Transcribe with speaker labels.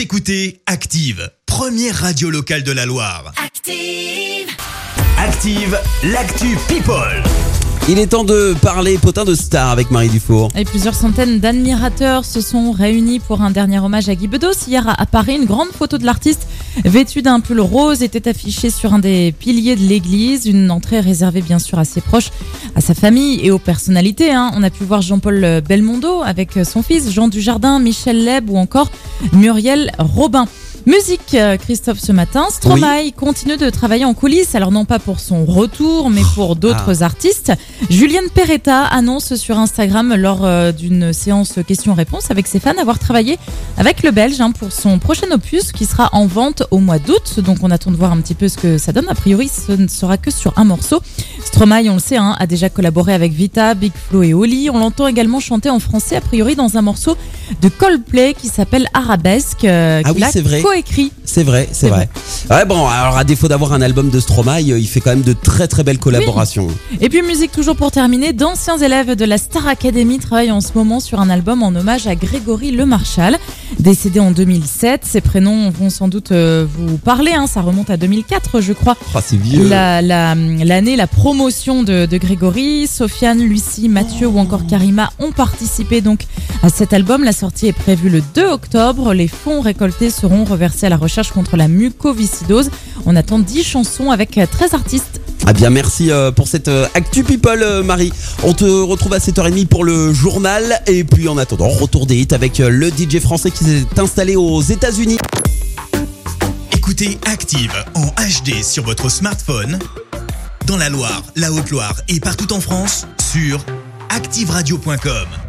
Speaker 1: Vous écoutez Active, première radio locale de la Loire.
Speaker 2: Active.
Speaker 1: Active, l'actu People.
Speaker 3: Il est temps de parler potin de star avec Marie Dufour.
Speaker 4: Et plusieurs centaines d'admirateurs se sont réunis pour un dernier hommage à Guy Bedos. Hier à Paris, une grande photo de l'artiste vêtu d'un pull rose était affichée sur un des piliers de l'église. Une entrée réservée bien sûr à ses proches, à sa famille et aux personnalités. hein. On a pu voir Jean-Paul Belmondo avec son fils, Jean Dujardin, Michel Leb ou encore Muriel Robin. Musique, euh, Christophe, ce matin. Stromae continue de travailler en coulisses, alors non pas pour son retour, mais pour d'autres artistes. Julienne Peretta annonce sur Instagram lors euh, d'une séance questions-réponses avec ses fans avoir travaillé avec le Belge hein, pour son prochain opus qui sera en vente au mois d'août. Donc on attend de voir un petit peu ce que ça donne. A priori, ce ne sera que sur un morceau. Stromae, on le sait, hein, a déjà collaboré avec Vita, Big Flo et Oli. On l'entend également chanter en français, a priori dans un morceau de Coldplay qui s'appelle Arabesque, euh,
Speaker 3: Ah
Speaker 4: qu'il
Speaker 3: oui,
Speaker 4: a
Speaker 3: c'est vrai.
Speaker 4: coécrit.
Speaker 3: C'est vrai, c'est
Speaker 4: C'est
Speaker 3: vrai. Ouais, bon, alors à défaut d'avoir un album de Stromae, euh, il fait quand même de très très belles collaborations.
Speaker 4: Et puis musique toujours pour terminer, d'anciens élèves de la Star Academy travaillent en ce moment sur un album en hommage à Grégory Le Marchal, décédé en 2007. Ses prénoms vont sans doute euh, vous parler, hein, ça remonte à 2004 je crois.
Speaker 3: Ah, c'est vieux.
Speaker 4: La- la- L'année, la, promotion de, de Grégory, Sofiane, Lucie, Mathieu ou encore Karima ont participé donc à cet album. La sortie est prévue le 2 octobre. Les fonds récoltés seront reversés à la recherche contre la mucoviscidose. On attend 10 chansons avec euh, 13 artistes.
Speaker 3: Ah bien, merci euh, pour cette euh, Actu People, euh, Marie. On te retrouve à 7h30 pour le journal. Et puis en attendant, retour des hits avec le DJ français qui s'est installé aux États-Unis.
Speaker 1: Écoutez Active en HD sur votre smartphone, dans la Loire, la Haute-Loire et partout en France, sur activeradio.com.